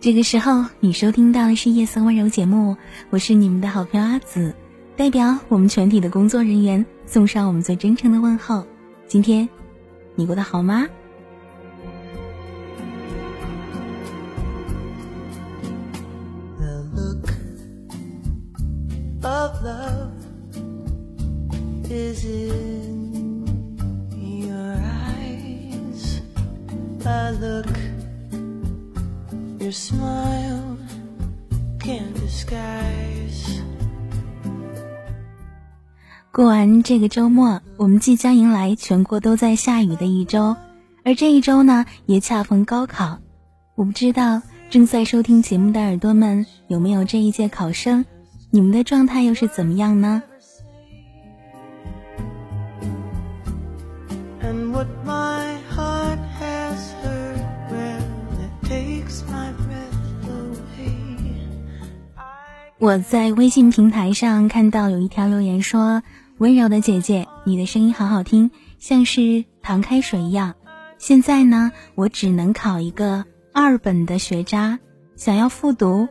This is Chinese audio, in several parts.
这个时候，你收听到的是夜色温柔节目，我是你们的好朋友阿紫，代表我们全体的工作人员送上我们最真诚的问候。今天，你过得好吗？Smile in the skys 过完这个周末，我们即将迎来全国都在下雨的一周，而这一周呢，也恰逢高考。我不知道正在收听节目的耳朵们有没有这一届考生，你们的状态又是怎么样呢？我在微信平台上看到有一条留言说：“温柔的姐姐，你的声音好好听，像是糖开水一样。现在呢，我只能考一个二本的学渣，想要复读。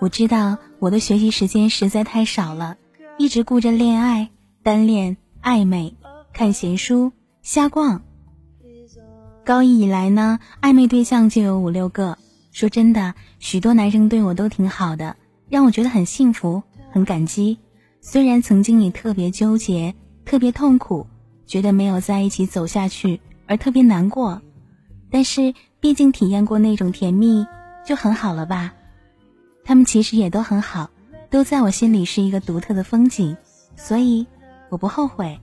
我知道我的学习时间实在太少了，一直顾着恋爱、单恋、暧昧、看闲书、瞎逛。高一以来呢，暧昧对象就有五六个。说真的，许多男生对我都挺好的。”让我觉得很幸福，很感激。虽然曾经也特别纠结，特别痛苦，觉得没有在一起走下去而特别难过，但是毕竟体验过那种甜蜜，就很好了吧。他们其实也都很好，都在我心里是一个独特的风景，所以我不后悔。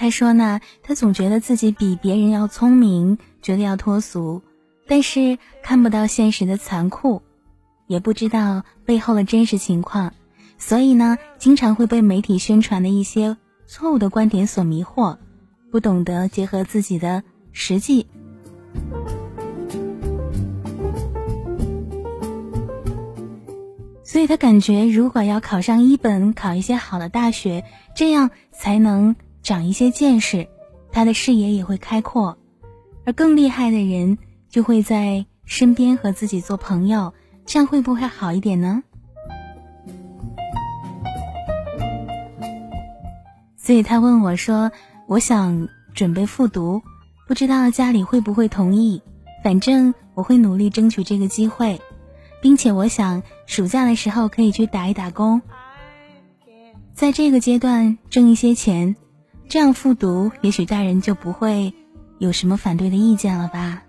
他说呢，他总觉得自己比别人要聪明，觉得要脱俗，但是看不到现实的残酷，也不知道背后的真实情况，所以呢，经常会被媒体宣传的一些错误的观点所迷惑，不懂得结合自己的实际。所以他感觉，如果要考上一本，考一些好的大学，这样才能。长一些见识，他的视野也会开阔，而更厉害的人就会在身边和自己做朋友，这样会不会好一点呢？所以他问我说：“我想准备复读，不知道家里会不会同意？反正我会努力争取这个机会，并且我想暑假的时候可以去打一打工，在这个阶段挣一些钱。”这样复读，也许大人就不会有什么反对的意见了吧？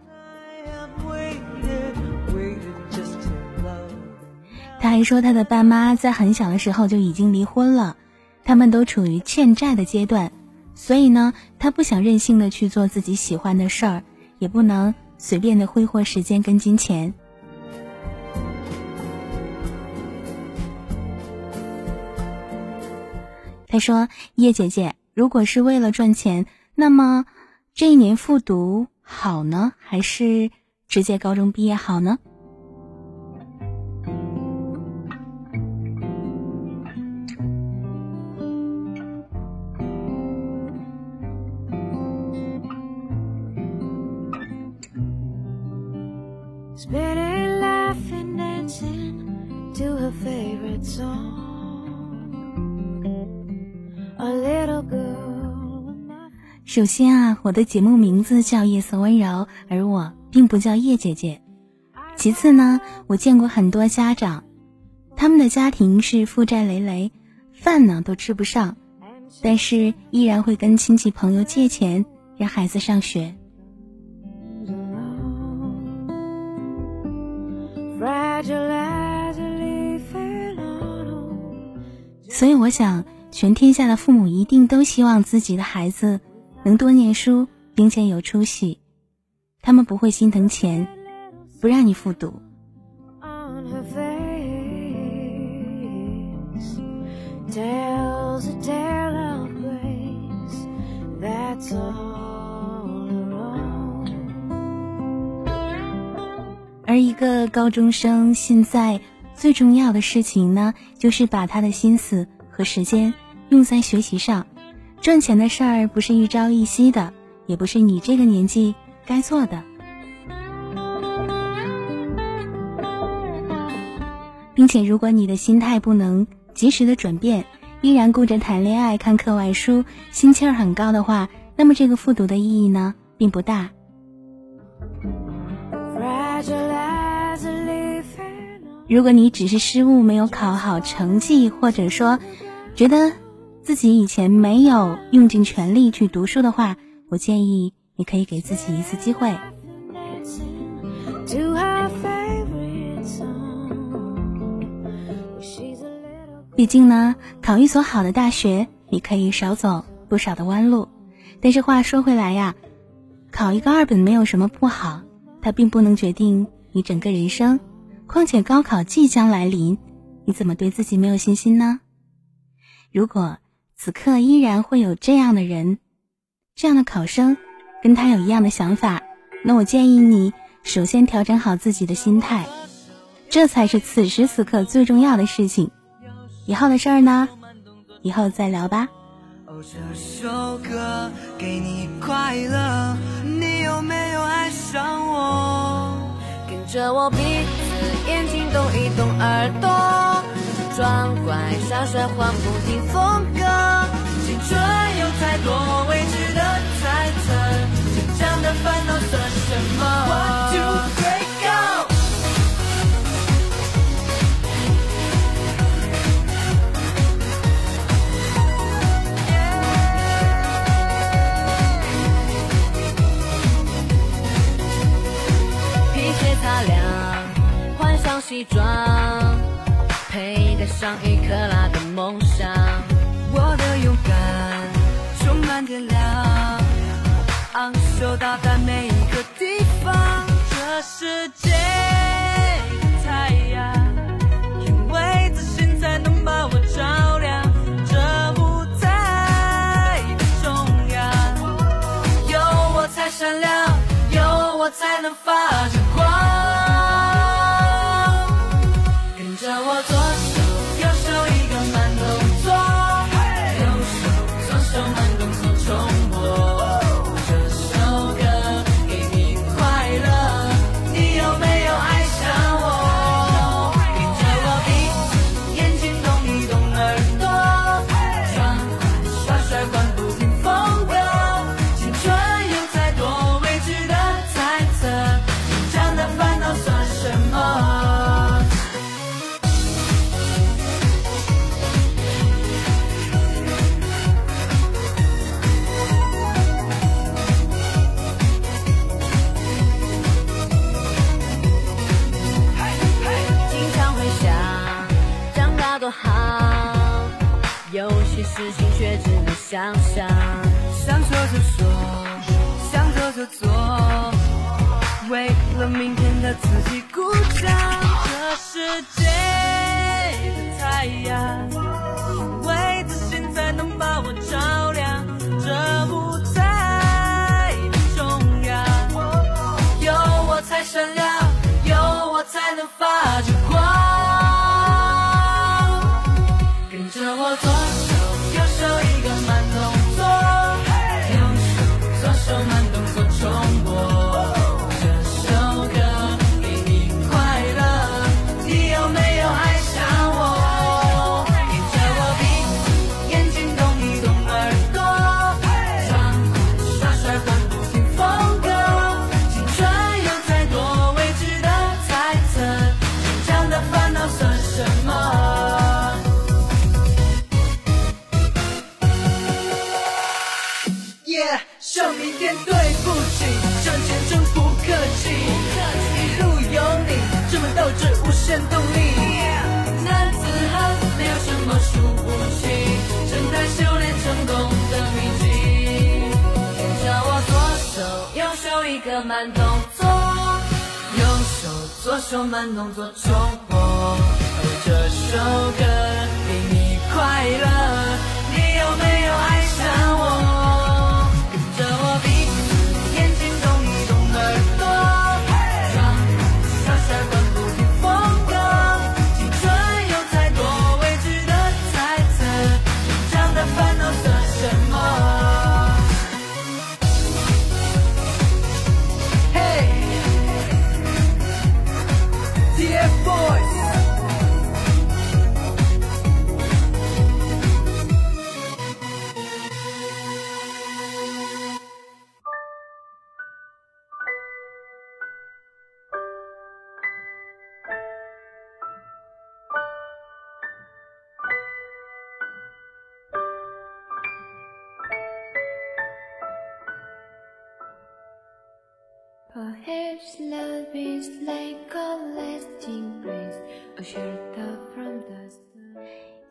他还说，他的爸妈在很小的时候就已经离婚了，他们都处于欠债的阶段，所以呢，他不想任性的去做自己喜欢的事儿，也不能随便的挥霍时间跟金钱。他说：“叶姐姐。”如果是为了赚钱，那么这一年复读好呢，还是直接高中毕业好呢？首先啊，我的节目名字叫夜色温柔，而我并不叫叶姐姐。其次呢，我见过很多家长，他们的家庭是负债累累，饭呢都吃不上，但是依然会跟亲戚朋友借钱让孩子上学。所以我想，全天下的父母一定都希望自己的孩子。能多念书，并且有出息，他们不会心疼钱，不让你复读。而一个高中生现在最重要的事情呢，就是把他的心思和时间用在学习上。赚钱的事儿不是一朝一夕的，也不是你这个年纪该做的。并且，如果你的心态不能及时的转变，依然顾着谈恋爱、看课外书，心气儿很高的话，那么这个复读的意义呢，并不大。如果你只是失误，没有考好成绩，或者说觉得自己以前没有用尽全力去读书的话，我建议你可以给自己一次机会。毕竟呢，考一所好的大学，你可以少走不少的弯路。但是话说回来呀，考一个二本没有什么不好，它并不能决定你整个人生。况且高考即将来临，你怎么对自己没有信心呢？如果此刻依然会有这样的人，这样的考生，跟他有一样的想法，那我建议你首先调整好自己的心态，这才是此时此刻最重要的事情。以后的事儿呢，以后再聊吧。哦，这首歌给你快乐，你有没有爱上我？跟着我鼻子眼睛动一动，耳朵装乖耍帅换不停风格。青春有太多未知的猜测，紧张的烦恼算什么？皮鞋擦亮，换上一克拉的梦想想，想说就说，想做就做，为了明天的自己战斗力。男子汉没有什么输不起正在修炼成功的秘籍。跟着我左手右手一个慢动作右手左手慢动作重播这首歌给你快乐。你有没有爱上我？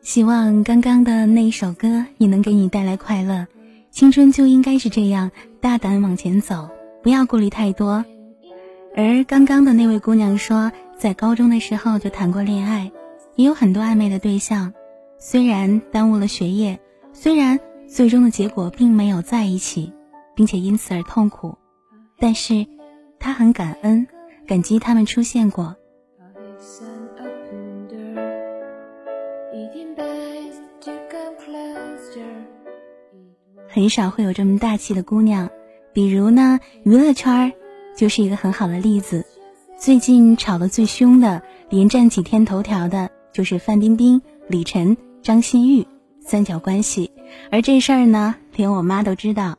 希望刚刚的那一首歌也能给你带来快乐。青春就应该是这样，大胆往前走，不要顾虑太多。而刚刚的那位姑娘说，在高中的时候就谈过恋爱，也有很多暧昧的对象，虽然耽误了学业，虽然最终的结果并没有在一起，并且因此而痛苦，但是她很感恩，感激他们出现过。很少会有这么大气的姑娘，比如呢，娱乐圈就是一个很好的例子。最近吵得最凶的，连占几天头条的，就是范冰冰、李晨、张馨予三角关系。而这事儿呢，连我妈都知道。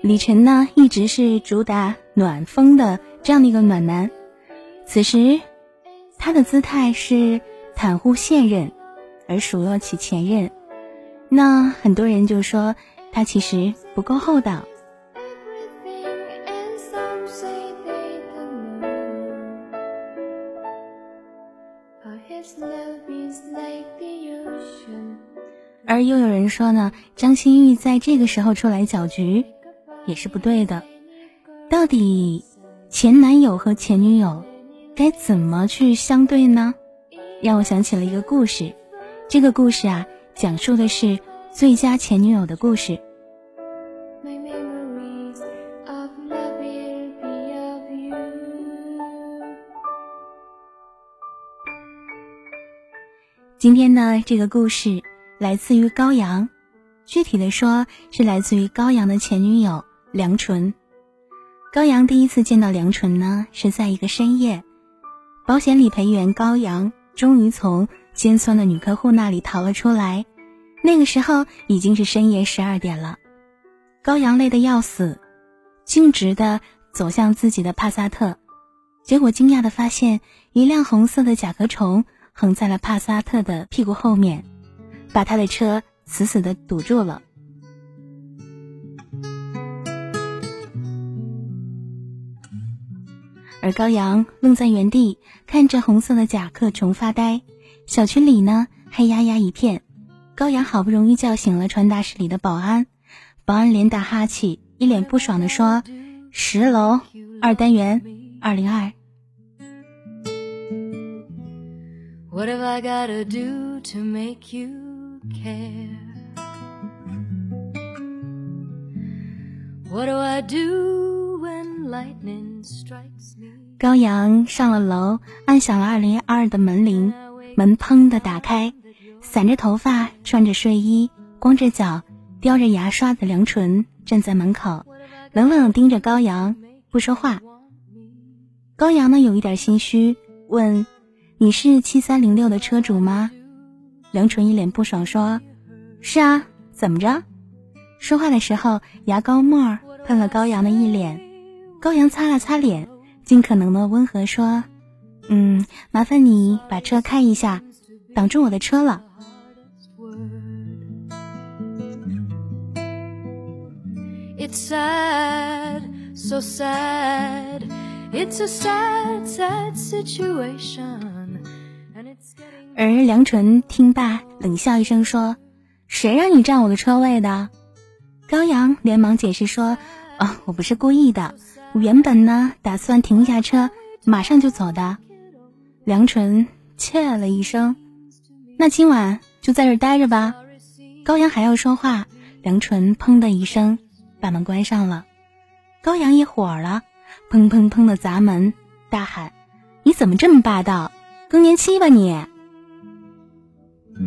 李晨呢，一直是主打暖风的这样的一个暖男，此时他的姿态是袒护现任，而数落起前任。那很多人就说他其实不够厚道。而又有人说呢，张馨予在这个时候出来搅局。也是不对的。到底前男友和前女友该怎么去相对呢？让我想起了一个故事。这个故事啊，讲述的是最佳前女友的故事。今天呢，这个故事来自于高阳，具体的说是来自于高阳的前女友。梁纯，高阳第一次见到梁纯呢，是在一个深夜。保险理赔员高阳终于从尖酸的女客户那里逃了出来。那个时候已经是深夜十二点了，高阳累得要死，径直的走向自己的帕萨特，结果惊讶的发现一辆红色的甲壳虫横在了帕萨特的屁股后面，把他的车死死的堵住了。而高阳愣在原地，看着红色的甲壳虫发呆。小区里呢，黑压压一片。高阳好不容易叫醒了传达室里的保安，保安连打哈欠，一脸不爽的说：“十楼二单元二零二。”高阳上了楼，按响了二零二的门铃，门砰的打开，散着头发、穿着睡衣、光着脚、叼着牙刷的梁纯站在门口，冷冷盯着高阳，不说话。高阳呢，有一点心虚，问：“你是七三零六的车主吗？”梁纯一脸不爽说：“是啊，怎么着？”说话的时候，牙膏沫儿喷了高阳的一脸。高阳擦了擦脸。尽可能的温和说：“嗯，麻烦你把车开一下，挡住我的车了。” ”It's sad, so sad. It's a sad, sad situation. 而梁纯听罢，冷笑一声说：“谁让你占我的车位的？”高阳连忙解释说：“啊，我不是故意的。”我原本呢打算停一下车，马上就走的。梁纯切了一声：“那今晚就在这待着吧。”高阳还要说话，梁纯砰的一声把门关上了。高阳也火了，砰砰砰的砸门，大喊：“你怎么这么霸道？更年期吧你！”而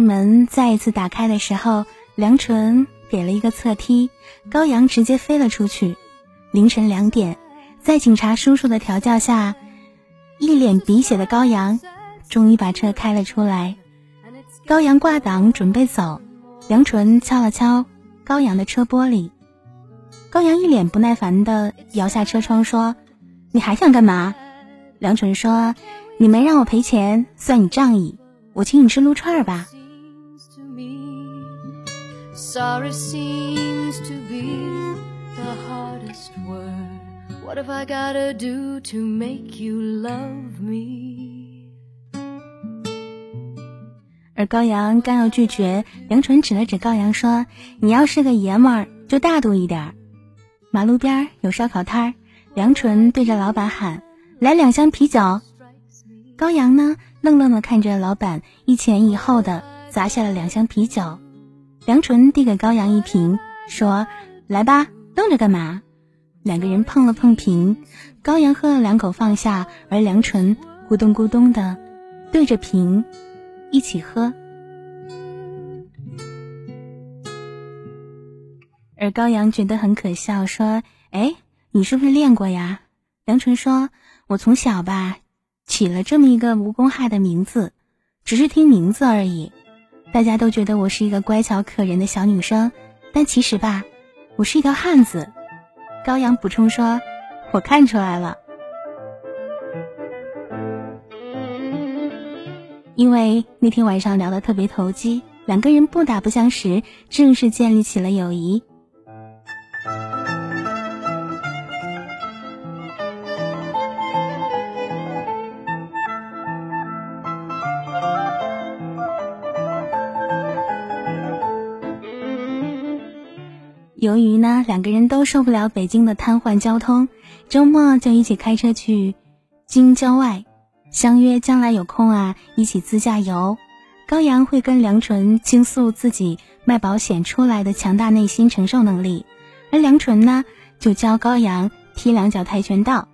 门再一次打开的时候，梁纯给了一个侧踢，高阳直接飞了出去。凌晨两点，在警察叔叔的调教下，一脸鼻血的高阳终于把车开了出来。高阳挂档准备走，梁纯敲了敲高阳的车玻璃。高阳一脸不耐烦的摇下车窗说：“你还想干嘛？”梁纯说：“你没让我赔钱，算你仗义，我请你吃撸串儿吧。” Sorry seems to be the hardest word. What have I gotta do to make you love me? 而高阳刚要拒绝，梁纯指了指高阳说：“你要是个爷们儿，就大度一点。”马路边有烧烤摊儿，梁纯对着老板喊：“来两箱啤酒。”高阳呢，愣愣的看着老板一前一后的砸下了两箱啤酒。梁纯递给高阳一瓶，说：“来吧，愣着干嘛？”两个人碰了碰瓶，高阳喝了两口放下，而梁纯咕咚咕咚的对着瓶一起喝。而高阳觉得很可笑，说：“哎，你是不是练过呀？”梁纯说：“我从小吧，起了这么一个无公害的名字，只是听名字而已。”大家都觉得我是一个乖巧可人的小女生，但其实吧，我是一条汉子。高阳补充说：“我看出来了，因为那天晚上聊得特别投机，两个人不打不相识，正式建立起了友谊。”由于呢，两个人都受不了北京的瘫痪交通，周末就一起开车去京郊外，相约将来有空啊一起自驾游。高阳会跟梁纯倾诉自己卖保险出来的强大内心承受能力，而梁纯呢就教高阳踢两脚跆拳道，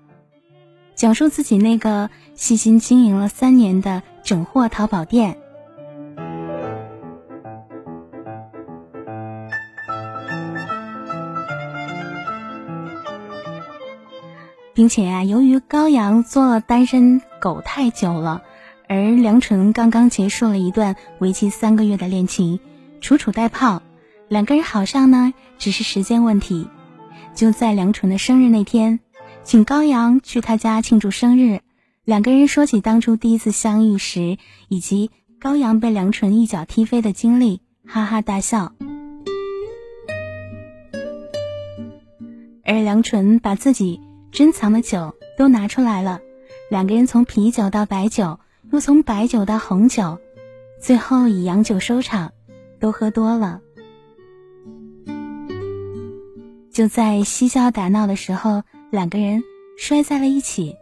讲述自己那个细心经营了三年的整货淘宝店。并且啊，由于高阳做了单身狗太久了，而梁纯刚刚结束了一段为期三个月的恋情，楚楚带炮，两个人好上呢只是时间问题。就在梁纯的生日那天，请高阳去他家庆祝生日，两个人说起当初第一次相遇时，以及高阳被梁纯一脚踢飞的经历，哈哈大笑。而梁纯把自己。珍藏的酒都拿出来了，两个人从啤酒到白酒，又从白酒到红酒，最后以洋酒收场，都喝多了。就在嬉笑打闹的时候，两个人摔在了一起。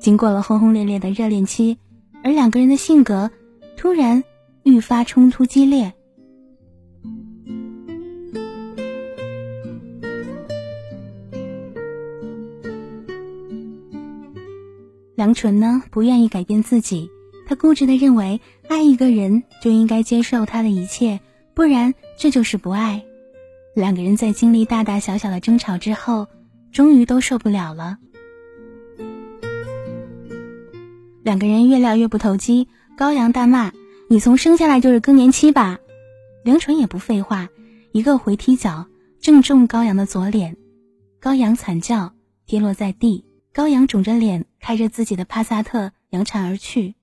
经过了轰轰烈烈的热恋期，而两个人的性格突然愈发冲突激烈。梁纯呢，不愿意改变自己，他固执的认为，爱一个人就应该接受他的一切，不然这就是不爱。两个人在经历大大小小的争吵之后，终于都受不了了。两个人越聊越不投机，高阳大骂：“你从生下来就是更年期吧？”梁纯也不废话，一个回踢脚，正中高阳的左脸，高阳惨叫，跌落在地。高阳肿着脸，开着自己的帕萨特扬长而去。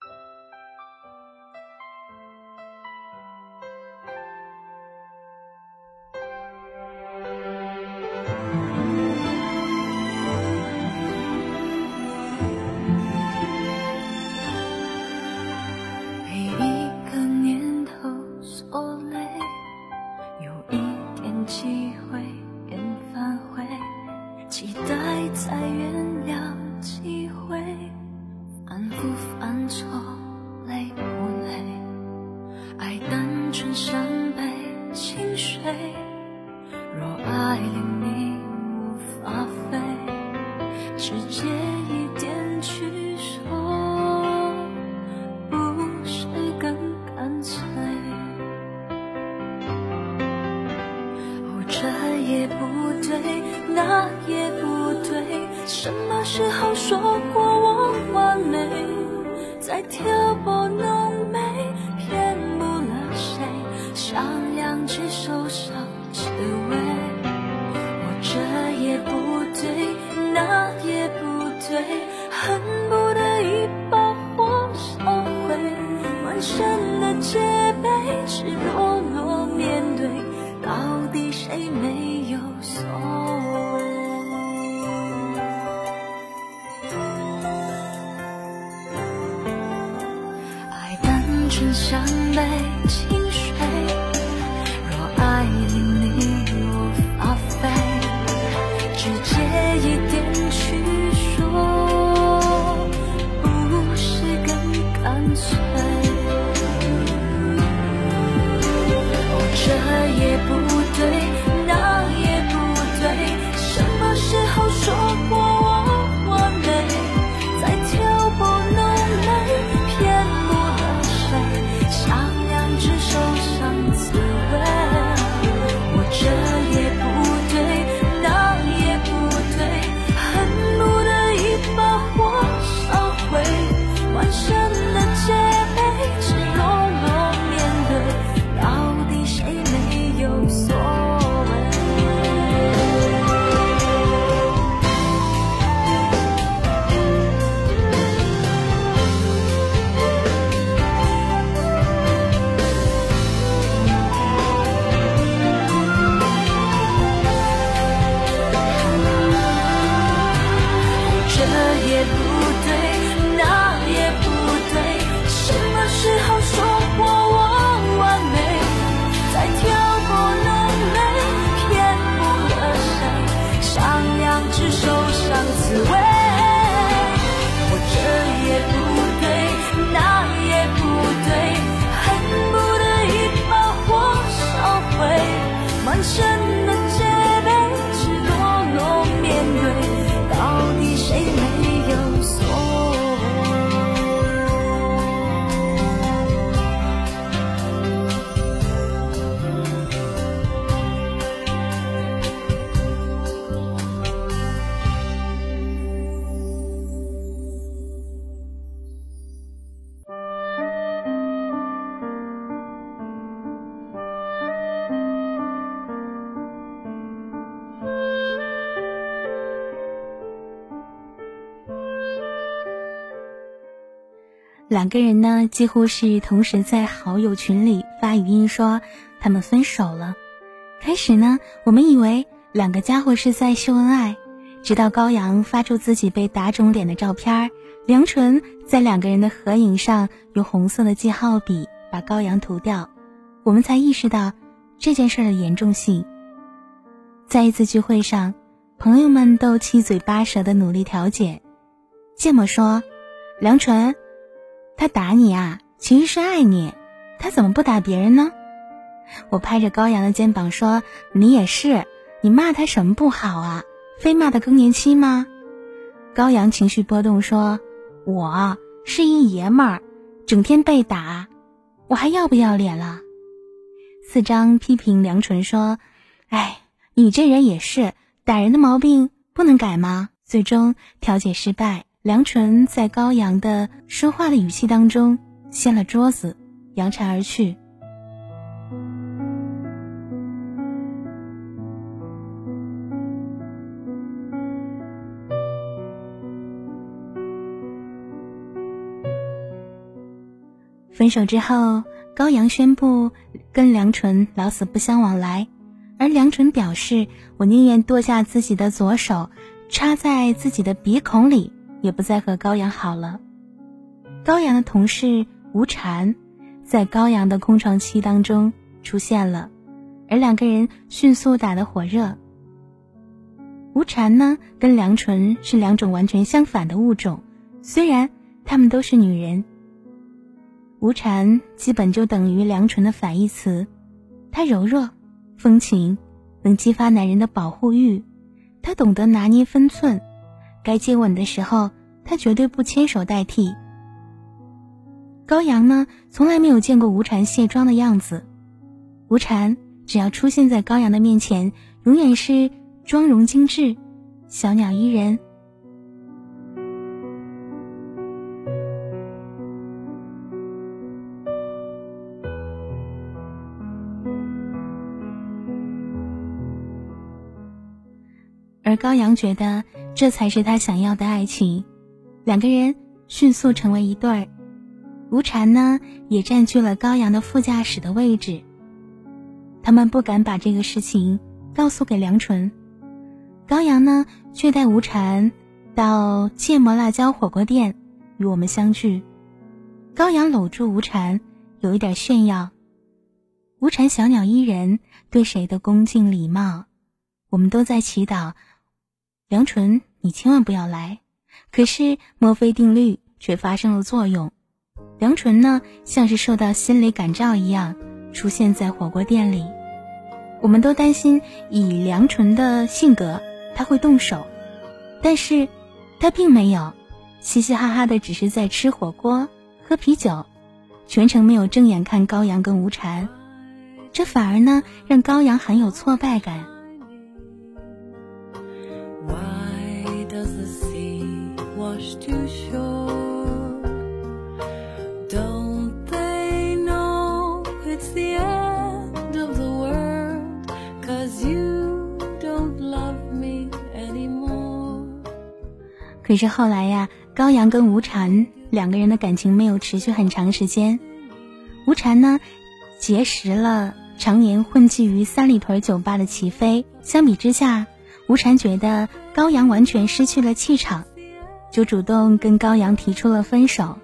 两个人呢，几乎是同时在好友群里发语音说他们分手了。开始呢，我们以为两个家伙是在秀恩爱，直到高阳发出自己被打肿脸的照片，梁纯在两个人的合影上用红色的记号笔把高阳涂掉，我们才意识到这件事的严重性。在一次聚会上，朋友们都七嘴八舌的努力调解，芥末说：“梁纯。”他打你啊，其实是爱你，他怎么不打别人呢？我拍着高阳的肩膀说：“你也是，你骂他什么不好啊？非骂他更年期吗？”高阳情绪波动说：“我是一爷们儿，整天被打，我还要不要脸了？”四张批评梁纯说：“哎，你这人也是，打人的毛病不能改吗？”最终调解失败。梁纯在高阳的说话的语气当中掀了桌子，扬长而去。分手之后，高阳宣布跟梁纯老死不相往来，而梁纯表示：“我宁愿剁下自己的左手，插在自己的鼻孔里。”也不再和高阳好了。高阳的同事吴婵，在高阳的空窗期当中出现了，而两个人迅速打得火热。吴婵呢，跟梁纯是两种完全相反的物种，虽然她们都是女人。吴婵基本就等于梁纯的反义词，她柔弱、风情，能激发男人的保护欲，她懂得拿捏分寸。该接吻的时候，他绝对不牵手代替。高阳呢，从来没有见过吴婵卸妆的样子。吴婵只要出现在高阳的面前，永远是妆容精致，小鸟依人。而高阳觉得。这才是他想要的爱情，两个人迅速成为一对儿。吴禅呢，也占据了高阳的副驾驶的位置。他们不敢把这个事情告诉给梁纯，高阳呢，却带吴禅到芥末辣椒火锅店与我们相聚。高阳搂住吴禅，有一点炫耀。吴禅小鸟依人，对谁都恭敬礼貌。我们都在祈祷，梁纯，你千万不要来。可是墨菲定律却发生了作用。梁纯呢，像是受到心理感召一样，出现在火锅店里。我们都担心，以梁纯的性格，他会动手，但是，他并没有，嘻嘻哈哈的，只是在吃火锅、喝啤酒，全程没有正眼看高阳跟吴婵，这反而呢，让高阳很有挫败感。可是后来呀，高阳跟吴禅两个人的感情没有持续很长时间。吴禅呢，结识了常年混迹于三里屯酒吧的齐飞。相比之下，吴禅觉得高阳完全失去了气场，就主动跟高阳提出了分手。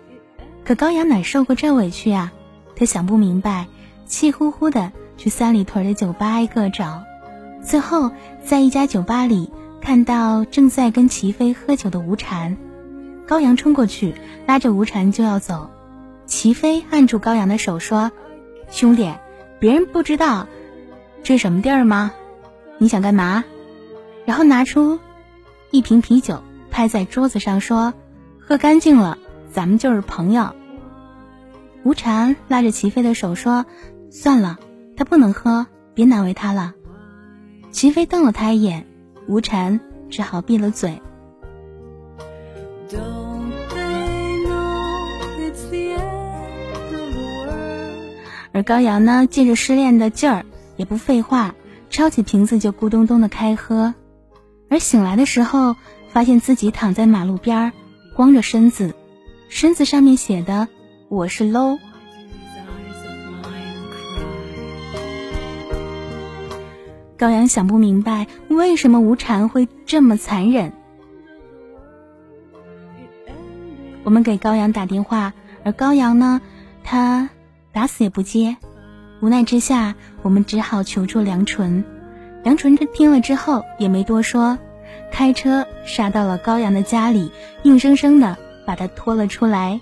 可高阳哪受过这委屈啊？他想不明白，气呼呼的去三里屯的酒吧挨个找，最后在一家酒吧里。看到正在跟齐飞喝酒的吴婵，高阳冲过去拉着吴婵就要走，齐飞按住高阳的手说：“兄弟，别人不知道这什么地儿吗？你想干嘛？”然后拿出一瓶啤酒拍在桌子上说：“喝干净了，咱们就是朋友。”吴婵拉着齐飞的手说：“算了，他不能喝，别难为他了。”齐飞瞪了他一眼。吴婵只好闭了嘴，而高阳呢，借着失恋的劲儿，也不废话，抄起瓶子就咕咚咚的开喝。而醒来的时候，发现自己躺在马路边儿，光着身子，身子上面写的“我是 low”。高阳想不明白，为什么吴禅会这么残忍。我们给高阳打电话，而高阳呢，他打死也不接。无奈之下，我们只好求助梁纯。梁纯听了之后也没多说，开车杀到了高阳的家里，硬生生的把他拖了出来。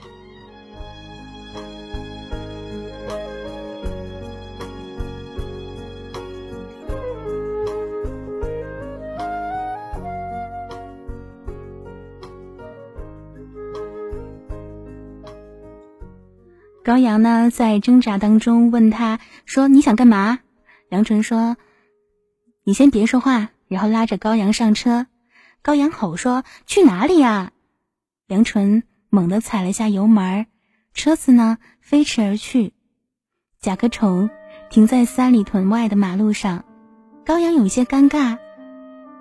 高阳呢，在挣扎当中问他说：“你想干嘛？”梁纯说：“你先别说话。”然后拉着高阳上车。高阳吼说：“去哪里呀？”梁纯猛地踩了下油门，车子呢飞驰而去。甲壳虫停在三里屯外的马路上，高阳有些尴尬：“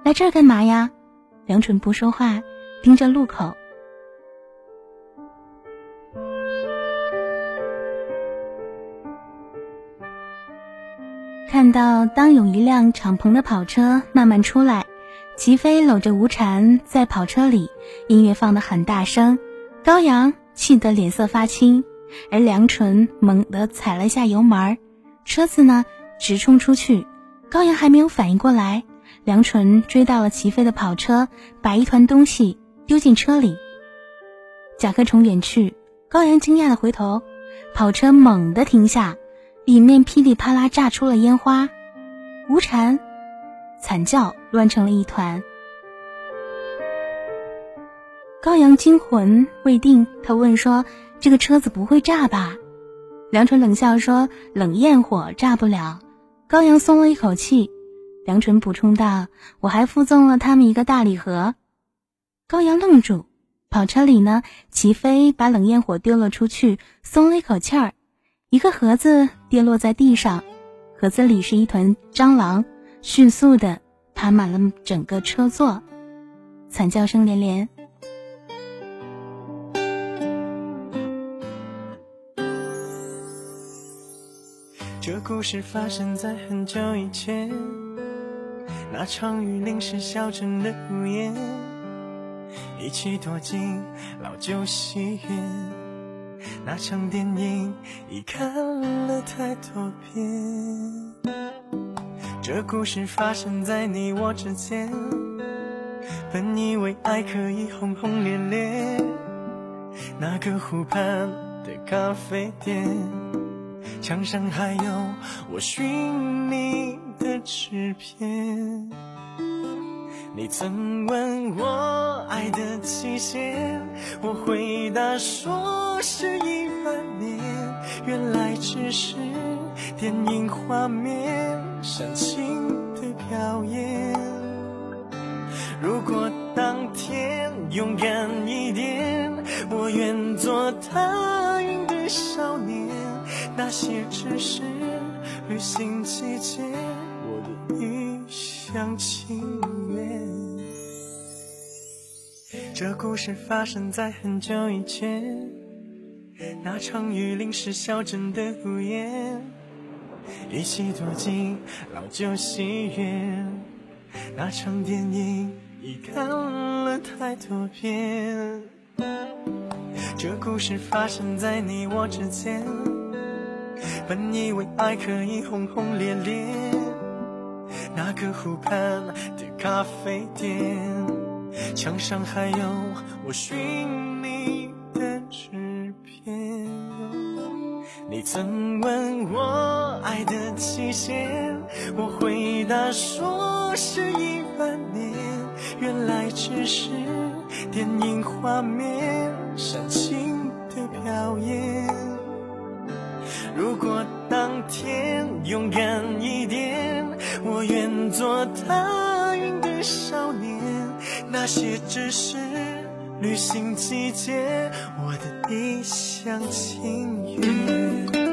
来这儿干嘛呀？”梁纯不说话，盯着路口。看到当有一辆敞篷的跑车慢慢出来，齐飞搂着吴婵在跑车里，音乐放得很大声，高阳气得脸色发青，而梁纯猛地踩了一下油门，车子呢直冲出去，高阳还没有反应过来，梁纯追到了齐飞的跑车，把一团东西丢进车里，甲壳虫远去，高阳惊讶的回头，跑车猛地停下。里面噼里啪啦炸出了烟花，吴婵惨叫乱成了一团。高阳惊魂未定，他问说：“这个车子不会炸吧？”梁纯冷笑说：“冷焰火炸不了。”高阳松了一口气。梁纯补充道：“我还附赠了他们一个大礼盒。”高阳愣住。跑车里呢，齐飞把冷焰火丢了出去，松了一口气儿。一个盒子跌落在地上，盒子里是一团蟑螂，迅速的爬满了整个车座，惨叫声连连。这故事发生在很久以前，那场雨淋湿小镇的屋檐，一起躲进老旧戏院。那场电影已看了太多遍。这故事发生在你我之间，本以为爱可以轰轰烈烈。那个湖畔的咖啡店，墙上还有我寻你的纸片。你曾问我爱的期限，我回答说是一万年，原来只是电影画面煽情的表演。如果当天勇敢一点，我愿做踏云的少年，那些只是旅行期间，我的一厢情愿。这故事发生在很久以前，那场雨淋湿小镇的屋檐，一起躲进老旧戏院。那场电影已看了太多遍。这故事发生在你我之间，本以为爱可以轰轰烈烈。那个湖畔的咖啡店。墙上还有我寻你你曾问我爱的期限，我回答说是一万年。原来只是电影画面煽情的表演。如果当天勇敢一点，我愿做踏云的少年。那些只是旅行季节，我的一厢情愿。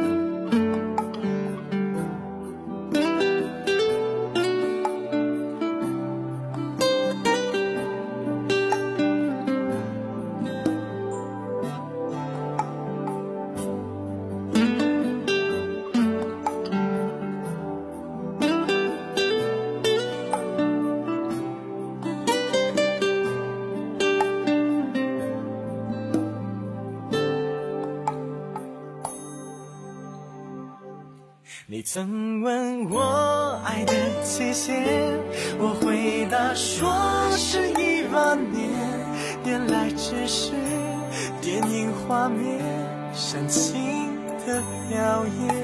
的表演。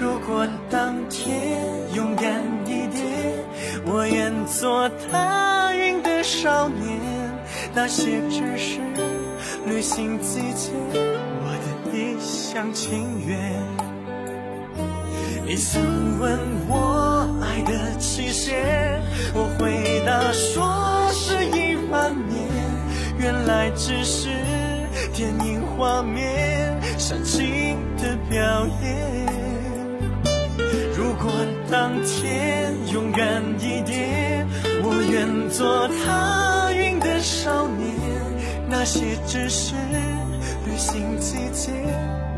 如果当天勇敢一点，我愿做踏云的少年。那些只是旅行季节，我的一厢情愿。你曾问我爱的期限，我回答说是一万年。原来只是电影画面煽情的表演。如果当天勇敢一点，我愿做踏云的少年。那些只是旅行季节，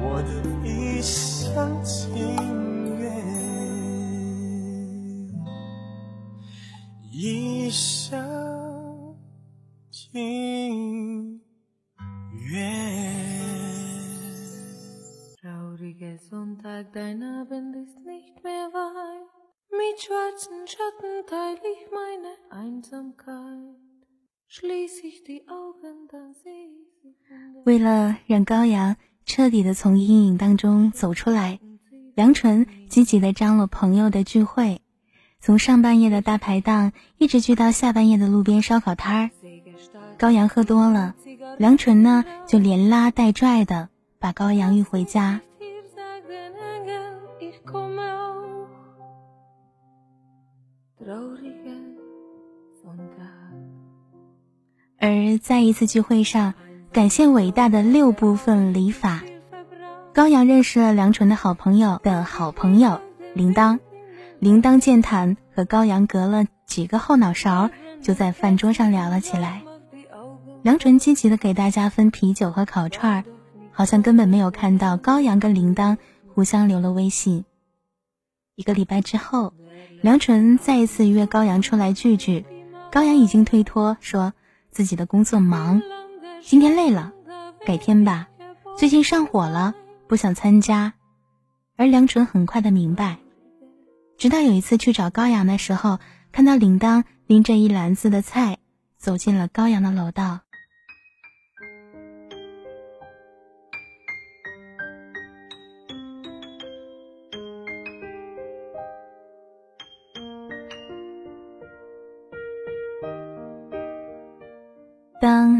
我的一厢情愿。一厢情愿。Trauriger Sonntag, dein Abend ist nicht mehr weit. Mit schwarzen Schatten teile ich meine Einsamkeit. Schließ ich die Augen, dann sehe ich sie. 为了让高阳彻底的从阴影当中走出来，梁纯积极的张罗朋友的聚会。从上半夜的大排档一直聚到下半夜的路边烧烤摊儿，高阳喝多了，梁纯呢就连拉带拽的把高阳运回家。而在一次聚会上，感谢伟大的六部分礼法，高阳认识了梁纯的好朋友的好朋友铃铛。铃铛健谈和高阳隔了几个后脑勺，就在饭桌上聊了起来。梁纯积极的给大家分啤酒和烤串，好像根本没有看到高阳跟铃铛互相留了微信。一个礼拜之后，梁纯再一次约高阳出来聚聚，高阳已经推脱说自己的工作忙，今天累了，改天吧。最近上火了，不想参加。而梁纯很快的明白。直到有一次去找高阳的时候，看到铃铛拎着一篮子的菜走进了高阳的楼道。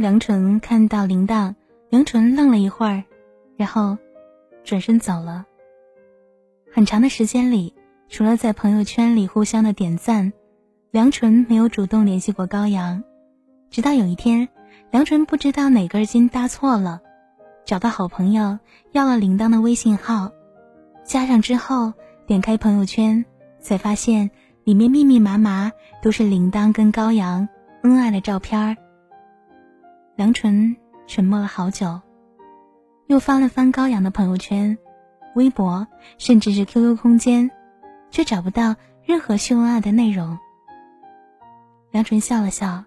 梁纯看到铃铛，梁纯愣了一会儿，然后转身走了。很长的时间里。除了在朋友圈里互相的点赞，梁纯没有主动联系过高阳。直到有一天，梁纯不知道哪根筋搭错了，找到好朋友要了铃铛的微信号，加上之后点开朋友圈，才发现里面密密麻麻都是铃铛跟高阳恩爱的照片儿。梁纯沉默了好久，又翻了翻高阳的朋友圈、微博，甚至是 QQ 空间。却找不到任何秀恩爱的内容。梁纯笑了笑，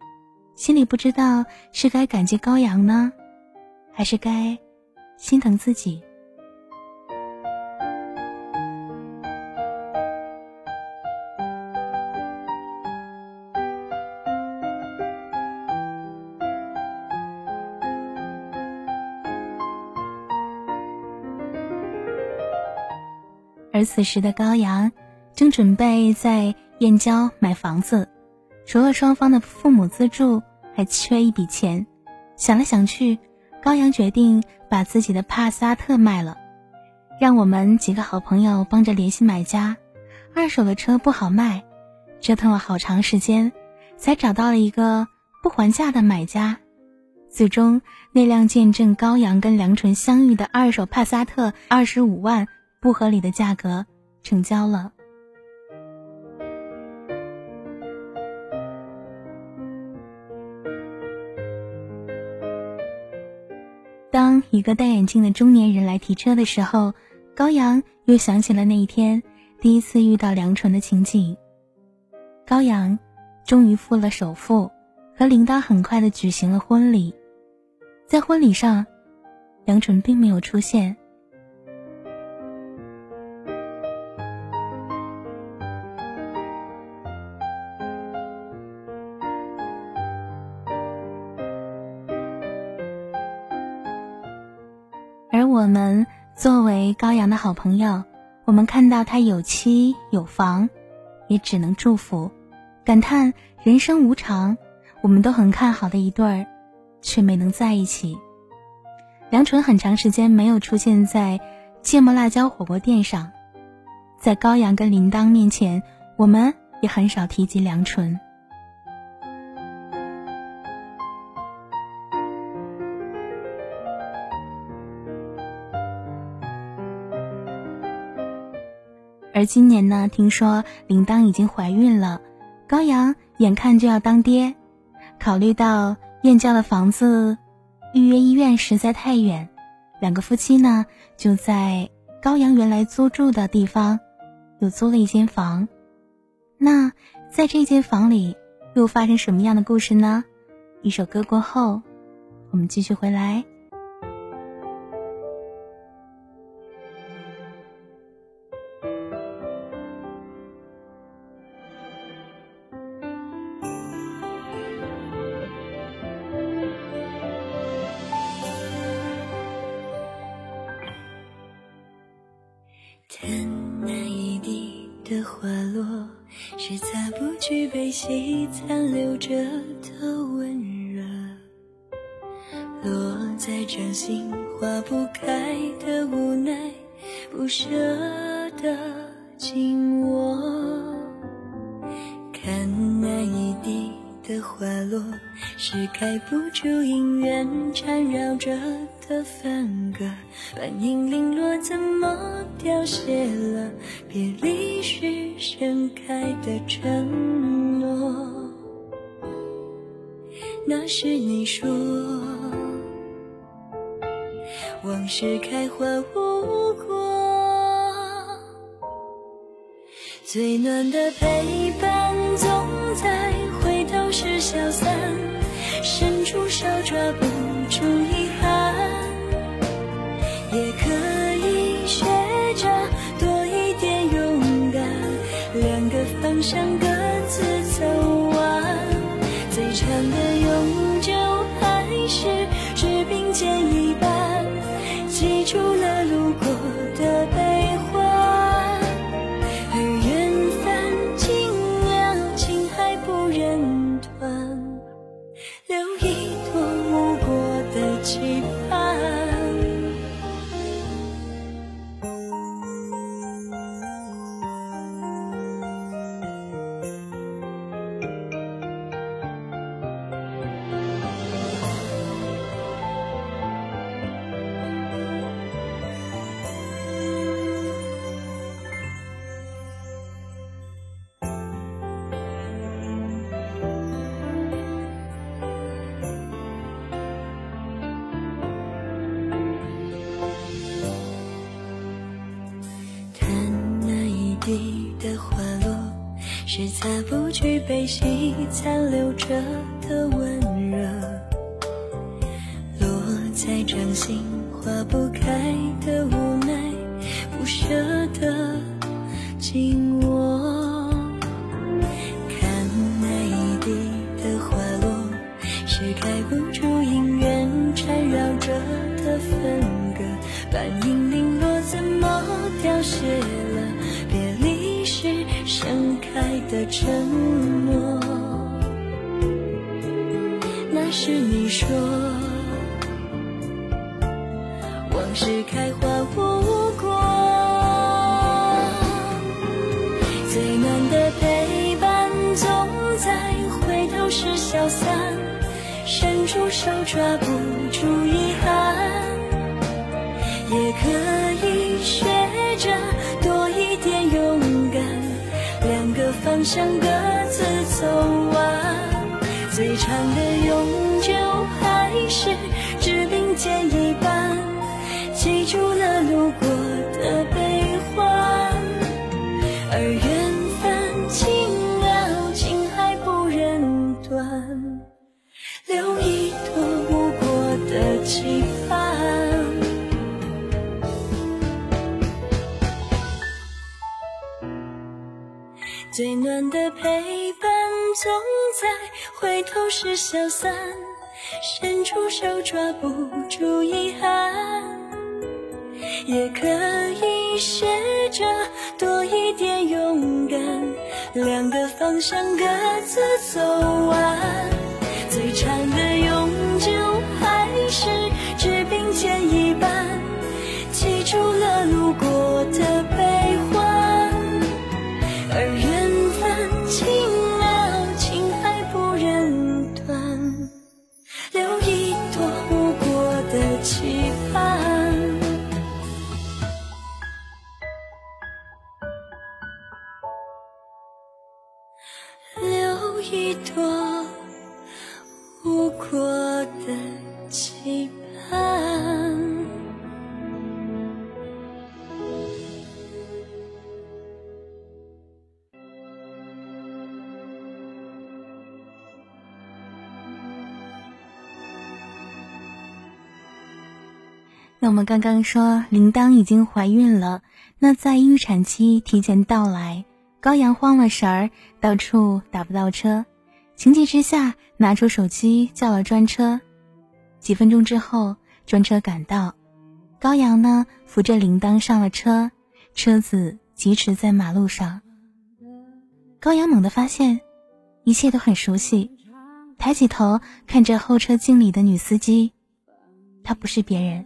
心里不知道是该感激高阳呢，还是该心疼自己。而此时的高阳。正准备在燕郊买房子，除了双方的父母资助，还缺一笔钱。想来想去，高阳决定把自己的帕萨特卖了，让我们几个好朋友帮着联系买家。二手的车不好卖，折腾了好长时间，才找到了一个不还价的买家。最终，那辆见证高阳跟梁纯相遇的二手帕萨特，二十五万不合理的价格成交了。当一个戴眼镜的中年人来提车的时候，高阳又想起了那一天第一次遇到梁纯的情景。高阳终于付了首付，和铃铛很快的举行了婚礼。在婚礼上，梁纯并没有出现。作为高阳的好朋友，我们看到他有妻有房，也只能祝福，感叹人生无常。我们都很看好的一对儿，却没能在一起。梁纯很长时间没有出现在芥末辣椒火锅店上，在高阳跟铃铛面前，我们也很少提及梁纯。而今年呢，听说铃铛已经怀孕了，高阳眼看就要当爹，考虑到燕郊的房子预约医院实在太远，两个夫妻呢就在高阳原来租住的地方又租了一间房。那在这间房里又发生什么样的故事呢？一首歌过后，我们继续回来。着的温热，落在掌心化不开的无奈，不舍的紧握。看那一地的花落，是盖不住姻缘缠绕着。的分割，半影零落，怎么凋谢了？别离时盛开的承诺。那是你说，往事开花无果，最暖的陪伴总在回头时消散，伸出手抓不住想各自走完，最长的回头是消散，伸出手抓不住遗憾。也可以学着多一点勇敢，两个方向各自走完，最长的永久还是只并肩一半，记住了路过的那我们刚刚说铃铛已经怀孕了，那在预产期提前到来，高阳慌了神儿，到处打不到车，情急之下拿出手机叫了专车。几分钟之后，专车赶到，高阳呢扶着铃铛上了车，车子疾驰在马路上。高阳猛地发现，一切都很熟悉，抬起头看着后车镜里的女司机，她不是别人。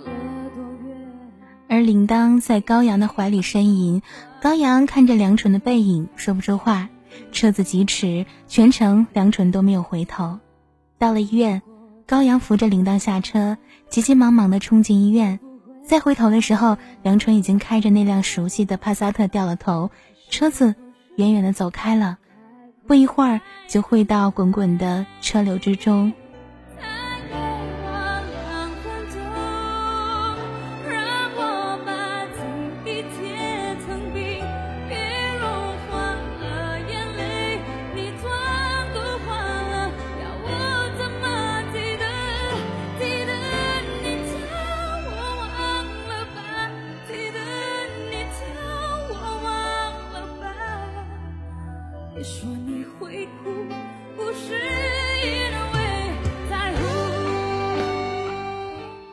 而铃铛在高阳的怀里呻吟，高阳看着梁纯的背影，说不出话。车子疾驰，全程梁纯都没有回头。到了医院，高阳扶着铃铛下车，急急忙忙地冲进医院。再回头的时候，梁纯已经开着那辆熟悉的帕萨特掉了头，车子远远地走开了。不一会儿，就汇到滚滚的车流之中。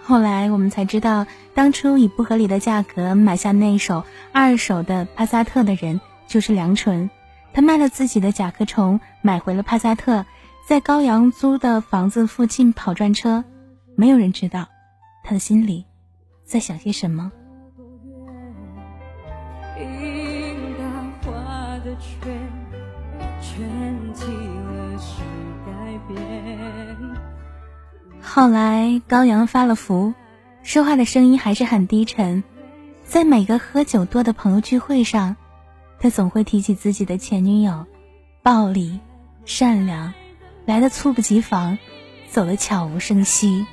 后来我们才知道，当初以不合理的价格买下那首二手的帕萨特的人就是梁纯。他卖了自己的甲壳虫，买回了帕萨特，在高阳租的房子附近跑转车。没有人知道他的心里在想些什么。后来高阳发了福，说话的声音还是很低沉。在每个喝酒多的朋友聚会上，他总会提起自己的前女友，暴力、善良，来的猝不及防，走的悄无声息。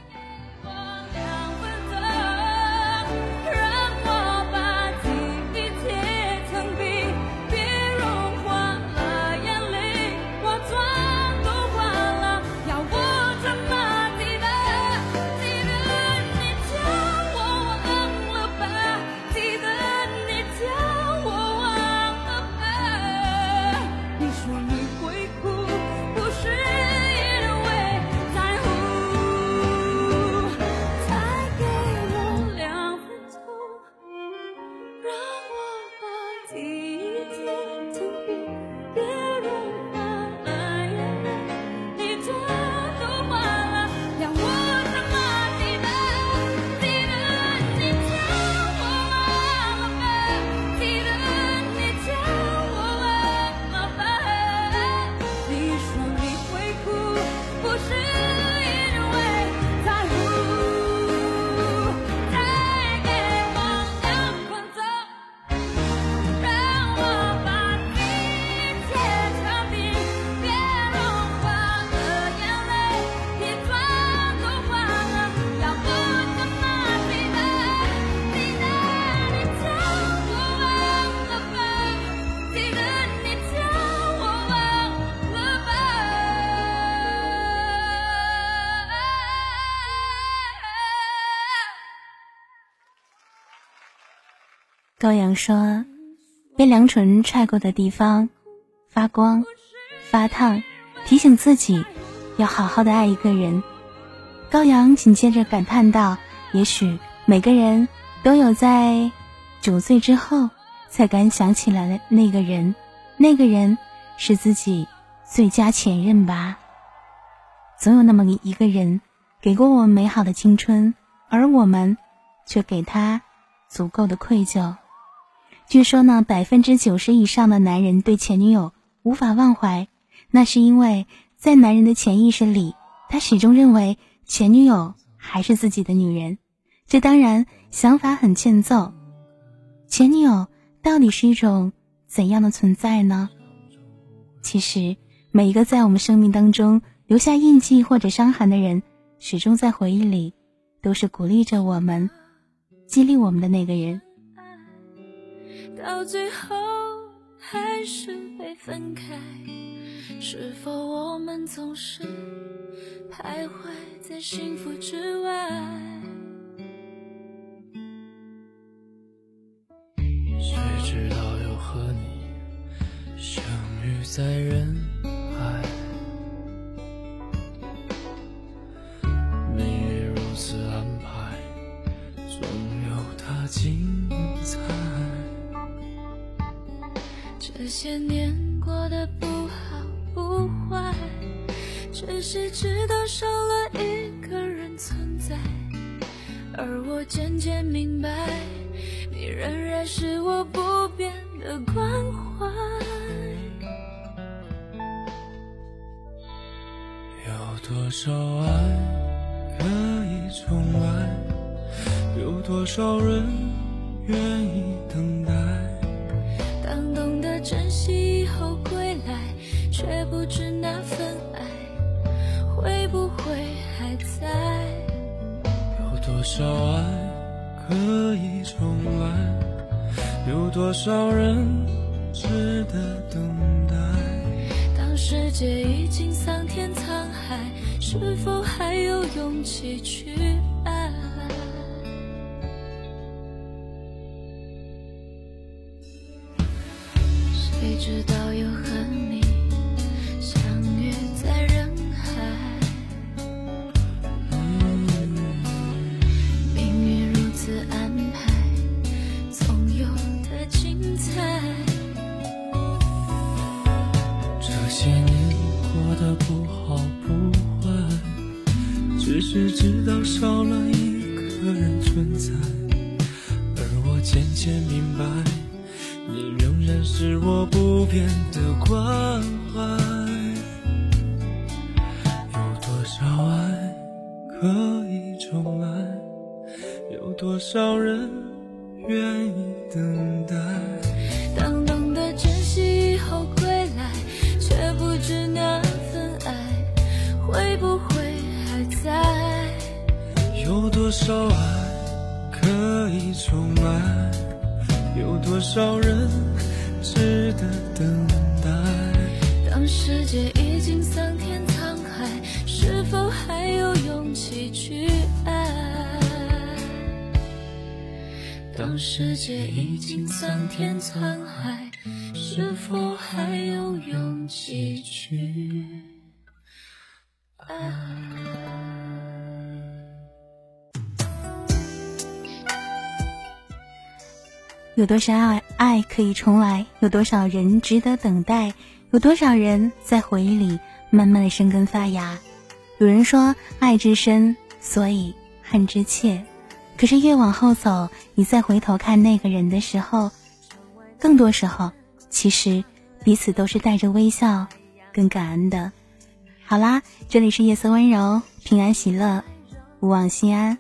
高阳说：“被凉唇踹过的地方发光、发烫，提醒自己要好好的爱一个人。”高阳紧接着感叹道：“也许每个人都有在九岁之后才敢想起来的那个人，那个人是自己最佳前任吧。总有那么一个人给过我们美好的青春，而我们却给他足够的愧疚。”据说呢，百分之九十以上的男人对前女友无法忘怀，那是因为在男人的潜意识里，他始终认为前女友还是自己的女人。这当然想法很欠揍。前女友到底是一种怎样的存在呢？其实，每一个在我们生命当中留下印记或者伤痕的人，始终在回忆里都是鼓励着我们、激励我们的那个人。到最后还是被分开，是否我们总是徘徊在幸福之外？只知道少了一个人存在，而我渐渐明白，你仍然是我不变的关怀。有多少爱可以重来？有多少人是否还有勇气去爱？谁知道又和你相遇在人海，命运如此安排，总有的精彩。这些年过得不好不，只是知道少了一个人存在，而我渐渐明白，你仍然是我不变的关怀。世界已经桑田沧海，是否还有勇气去爱？有多少爱爱可以重来？有多少人值得等待？有多少人在回忆里慢慢的生根发芽？有人说，爱之深，所以恨之切。可是越往后走，你再回头看那个人的时候，更多时候，其实彼此都是带着微笑跟感恩的。好啦，这里是夜色温柔，平安喜乐，勿忘心安。